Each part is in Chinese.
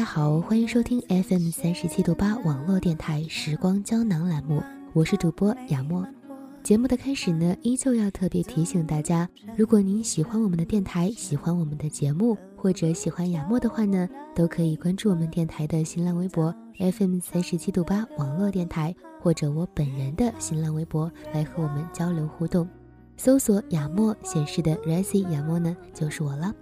大家好，欢迎收听 FM 三十七度八网络电台时光胶囊栏目，我是主播雅默。节目的开始呢，依旧要特别提醒大家，如果您喜欢我们的电台，喜欢我们的节目，或者喜欢雅默的话呢，都可以关注我们电台的新浪微博 FM 三十七度八网络电台，或者我本人的新浪微博来和我们交流互动。搜索雅默显示的 r e s i 雅默呢，就是我了。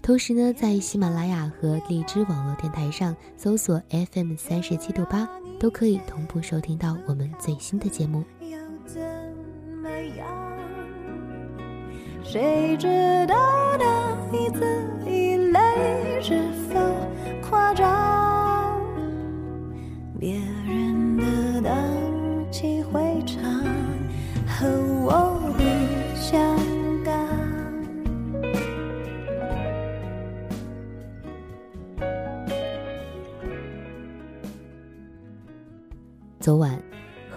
同时呢，在喜马拉雅和荔枝网络电台上搜索 FM 三十七度八，都可以同步收听到我们最新的节目。谁知道那一字一泪是否夸张？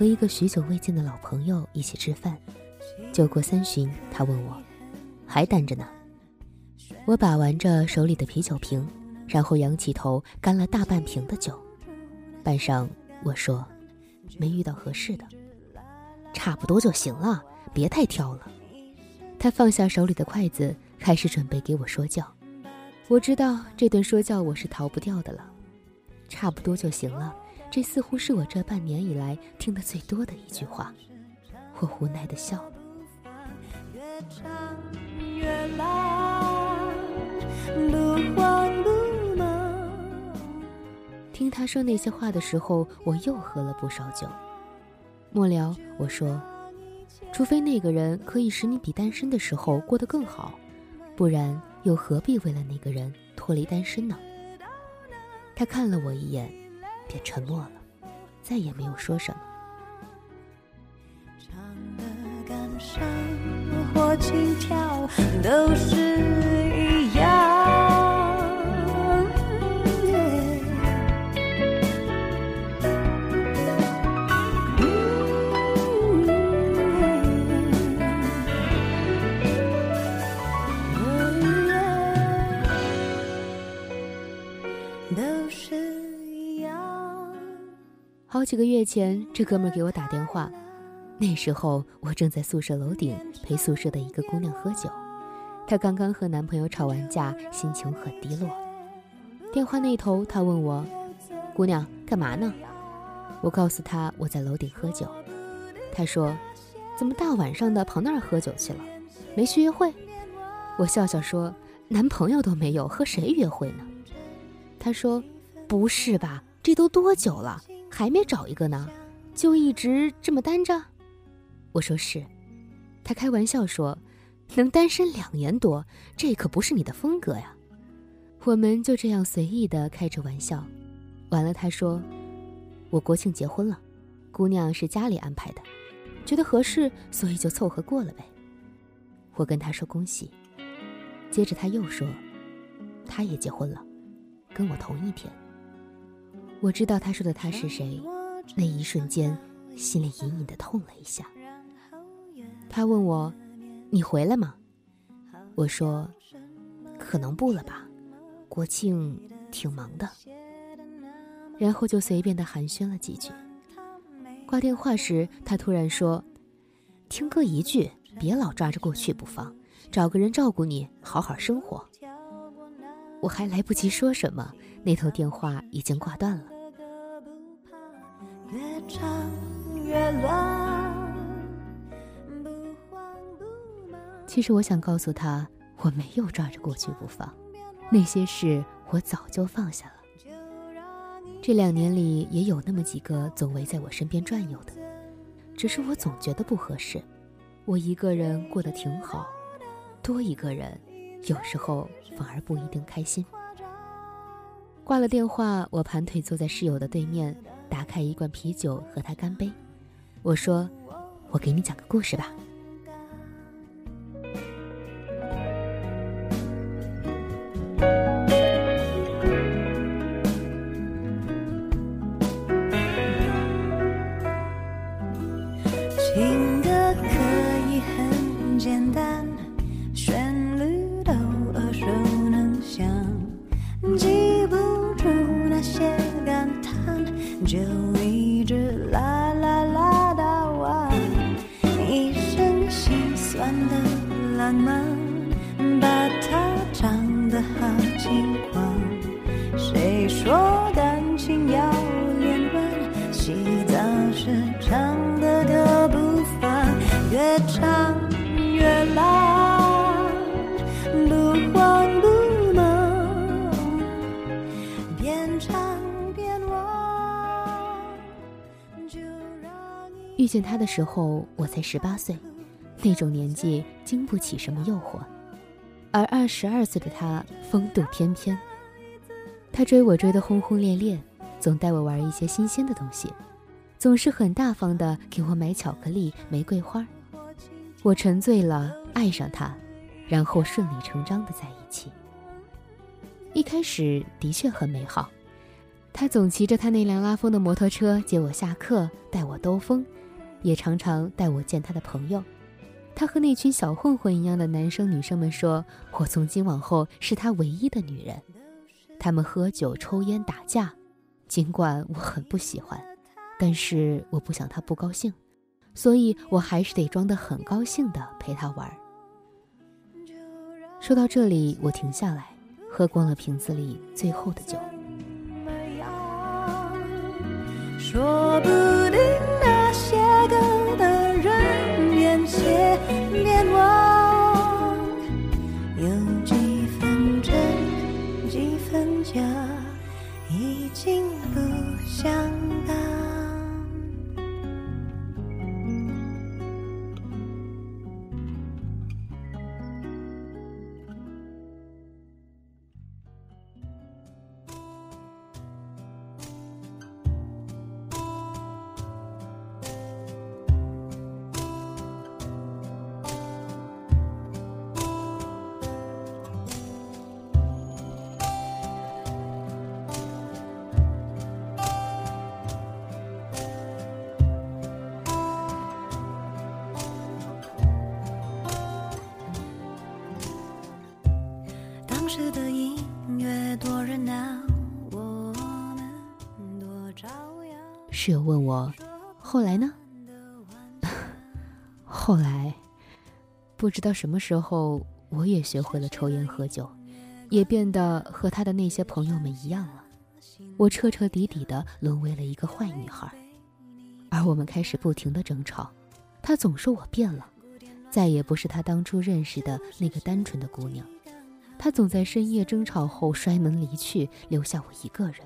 和一个许久未见的老朋友一起吃饭，酒过三巡，他问我。还单着呢。我把玩着手里的啤酒瓶，然后仰起头干了大半瓶的酒。半晌，我说：“没遇到合适的，差不多就行了，别太挑了。”他放下手里的筷子，开始准备给我说教。我知道这顿说教我是逃不掉的了。差不多就行了，这似乎是我这半年以来听得最多的一句话。我无奈的笑了。听他说那些话的时候，我又喝了不少酒。末了，我说：“除非那个人可以使你比单身的时候过得更好，不然又何必为了那个人脱离单身呢？”他看了我一眼，便沉默了，再也没有说什么。好几个月前，这哥们给我打电话。那时候我正在宿舍楼顶陪宿舍的一个姑娘喝酒，她刚刚和男朋友吵完架，心情很低落。电话那头，她问我：“姑娘，干嘛呢？”我告诉她我在楼顶喝酒。她说：“怎么大晚上的跑那儿喝酒去了？没去约会？”我笑笑说：“男朋友都没有，和谁约会呢？”她说：“不是吧？这都多久了，还没找一个呢？就一直这么单着？”我说是，他开玩笑说：“能单身两年多，这可不是你的风格呀。”我们就这样随意的开着玩笑。完了，他说：“我国庆结婚了，姑娘是家里安排的，觉得合适，所以就凑合过了呗。”我跟他说恭喜。接着他又说：“他也结婚了，跟我同一天。”我知道他说的他是谁，那一瞬间，心里隐隐的痛了一下。他问我：“你回来吗？”我说：“可能不了吧，国庆挺忙的。”然后就随便的寒暄了几句。挂电话时，他突然说：“听哥一句，别老抓着过去不放，找个人照顾你，好好生活。”我还来不及说什么，那头电话已经挂断了。其实我想告诉他，我没有抓着过去不放，那些事我早就放下了。这两年里也有那么几个总围在我身边转悠的，只是我总觉得不合适。我一个人过得挺好，多一个人，有时候反而不一定开心。挂了电话，我盘腿坐在室友的对面，打开一罐啤酒和他干杯。我说：“我给你讲个故事吧。”唱得好轻狂。谁说感情要连贯？洗澡时唱的歌不放，越唱越浪，不慌不忙，边唱边忘。就让遇见他的时候，我才十八岁，那种年纪经不起什么诱惑，而二十二岁的他风度翩翩。他追我追得轰轰烈烈，总带我玩一些新鲜的东西，总是很大方的给我买巧克力、玫瑰花。我沉醉了，爱上他，然后顺理成章的在一起。一开始的确很美好，他总骑着他那辆拉风的摩托车接我下课，带我兜风，也常常带我见他的朋友。他和那群小混混一样的男生女生们说：“我从今往后是他唯一的女人。”他们喝酒、抽烟、打架，尽管我很不喜欢，但是我不想他不高兴，所以我还是得装得很高兴的陪他玩。说到这里，我停下来，喝光了瓶子里最后的酒。说不室友问我，后来呢？后来，不知道什么时候，我也学会了抽烟喝酒，也变得和他的那些朋友们一样了。我彻彻底底的沦为了一个坏女孩，而我们开始不停的争吵。他总说我变了，再也不是他当初认识的那个单纯的姑娘。他总在深夜争吵后摔门离去，留下我一个人，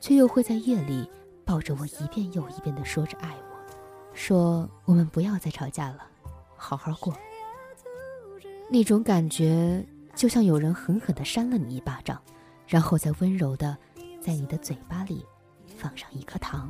却又会在夜里抱着我一遍又一遍的说着爱我，说我们不要再吵架了，好好过。那种感觉就像有人狠狠的扇了你一巴掌，然后再温柔的在你的嘴巴里放上一颗糖。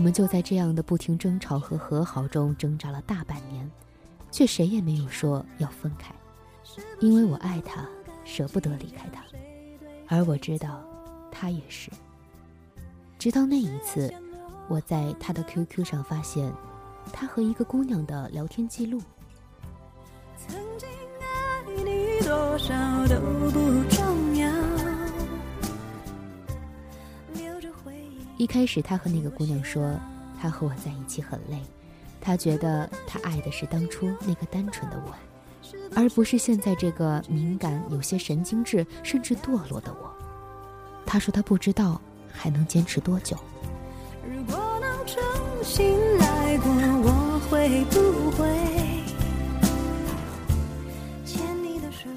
我们就在这样的不停争吵和和好中挣扎了大半年，却谁也没有说要分开，因为我爱他，舍不得离开他，而我知道，他也是。直到那一次，我在他的 QQ 上发现，他和一个姑娘的聊天记录。曾经爱你多少都不一开始，他和那个姑娘说，他和我在一起很累，他觉得他爱的是当初那个单纯的我，而不是现在这个敏感、有些神经质，甚至堕落的我。他说他不知道还能坚持多久。如果能重新来过，我会不会牵你的手？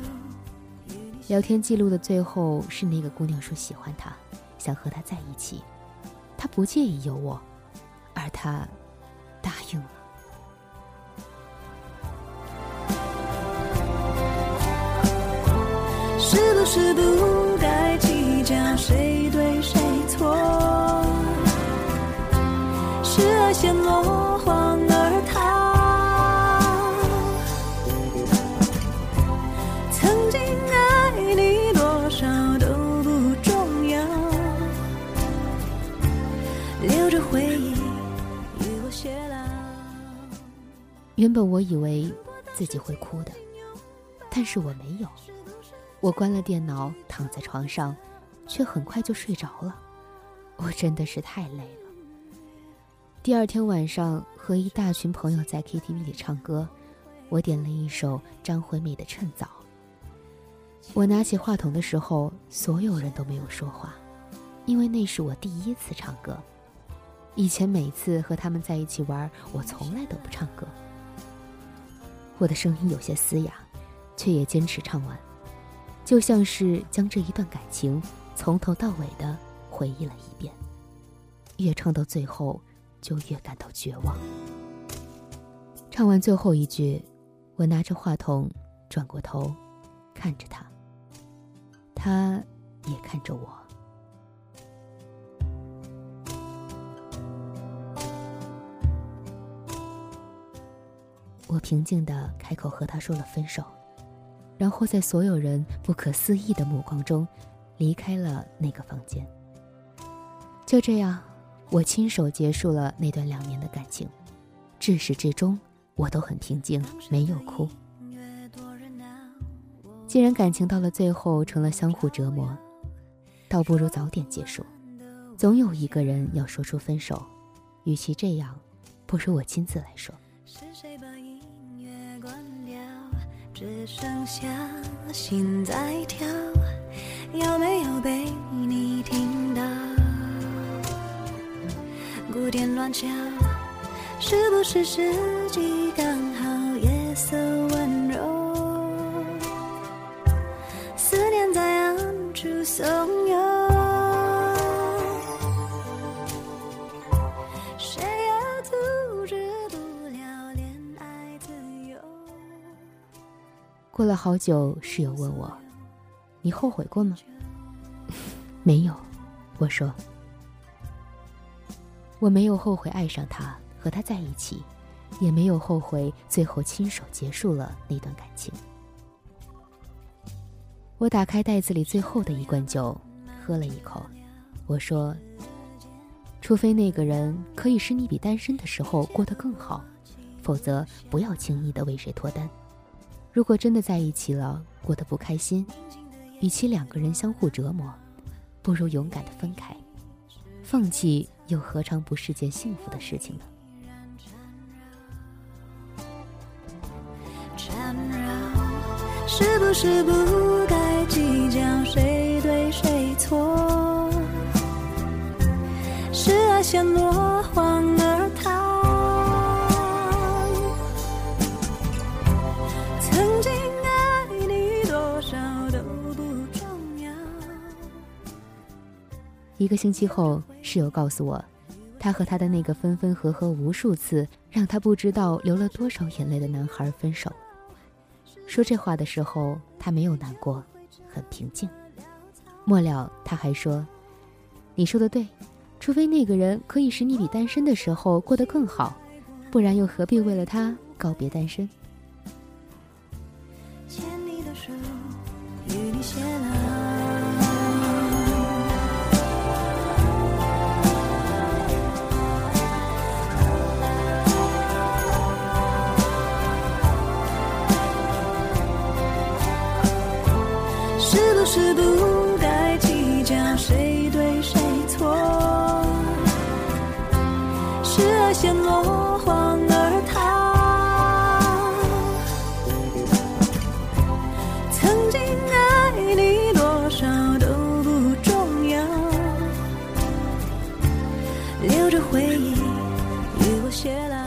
聊天记录的最后是那个姑娘说喜欢他，想和他在一起，他不介意有我，而他答应了。是不是不该计较谁对谁错？是爱陷落荒原本我以为自己会哭的，但是我没有。我关了电脑，躺在床上，却很快就睡着了。我真的是太累了。第二天晚上，和一大群朋友在 KTV 里唱歌，我点了一首张惠妹的《趁早》。我拿起话筒的时候，所有人都没有说话，因为那是我第一次唱歌。以前每次和他们在一起玩，我从来都不唱歌。我的声音有些嘶哑，却也坚持唱完。就像是将这一段感情从头到尾的回忆了一遍，越唱到最后，就越感到绝望。唱完最后一句，我拿着话筒，转过头，看着他，他也看着我。我平静的开口和他说了分手。然后在所有人不可思议的目光中，离开了那个房间。就这样，我亲手结束了那段两年的感情。至始至终，我都很平静，没有哭。既然感情到了最后成了相互折磨，倒不如早点结束。总有一个人要说出分手，与其这样，不如我亲自来说。只剩下心在跳，有没有被你听到？鼓点乱敲，是不是时机刚好？夜色了好久，室友问我：“你后悔过吗？” 没有，我说：“我没有后悔爱上他，和他在一起，也没有后悔最后亲手结束了那段感情。”我打开袋子里最后的一罐酒，喝了一口，我说：“除非那个人可以使你比单身的时候过得更好，否则不要轻易的为谁脱单。”如果真的在一起了，过得不开心，与其两个人相互折磨，不如勇敢的分开。放弃又何尝不是件幸福的事情呢？是不是不该计较谁对谁错？是爱先落荒一个星期后，室友告诉我，他和他的那个分分合合无数次，让他不知道流了多少眼泪的男孩分手。说这话的时候，他没有难过，很平静。末了，他还说：“你说的对，除非那个人可以使你比单身的时候过得更好，不然又何必为了他告别单身？”牵你的手，与你偕老。留着回忆与我偕老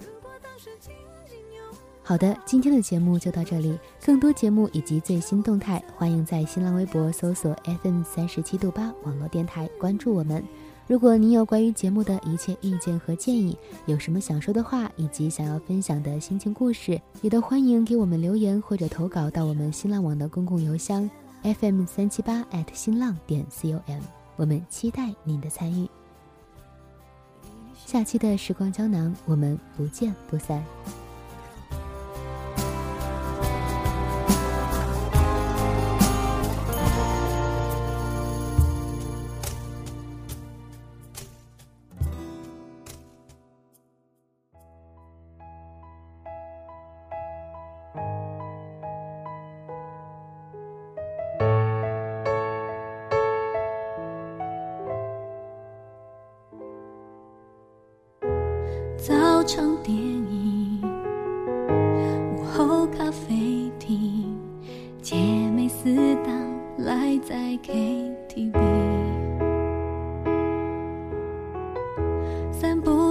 如果当时紧紧拥好的今天的节目就到这里更多节目以及最新动态欢迎在新浪微博搜索 fm 三十七度八网络电台关注我们。如果您有关于节目的一切意见和建议有什么想说的话以及想要分享的心情故事也都欢迎给我们留言或者投稿到我们新浪网的公共邮箱 fm 三七八艾特新浪点 com 我们期待您的参与。下期的时光胶囊，我们不见不散。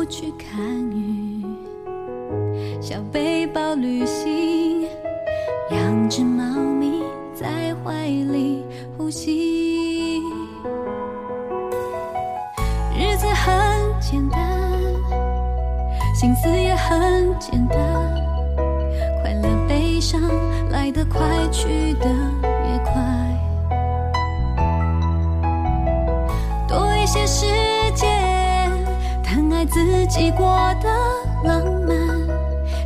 去看雨，小背包旅行，养只猫咪在怀里呼吸，日子很简单。心思也很简单，快乐悲伤来得快，去得自己过得浪漫，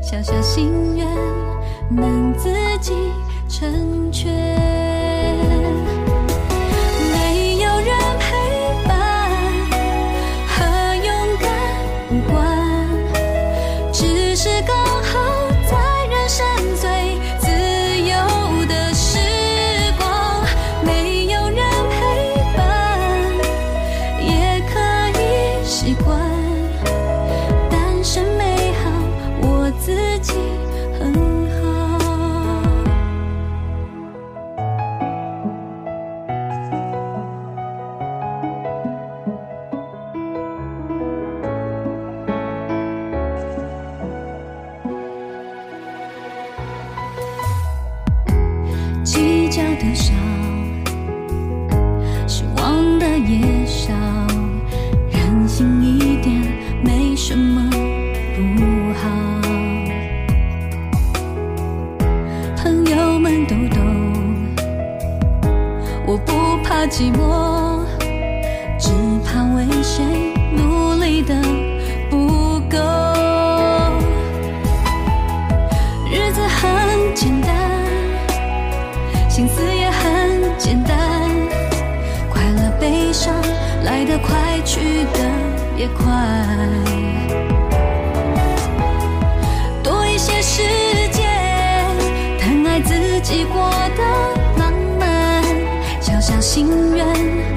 小小心愿能自己成全。日子很简单，心思也很简单，快乐悲伤来得快，去得也快。多一些时间，疼爱自己过得浪漫，小小。心愿。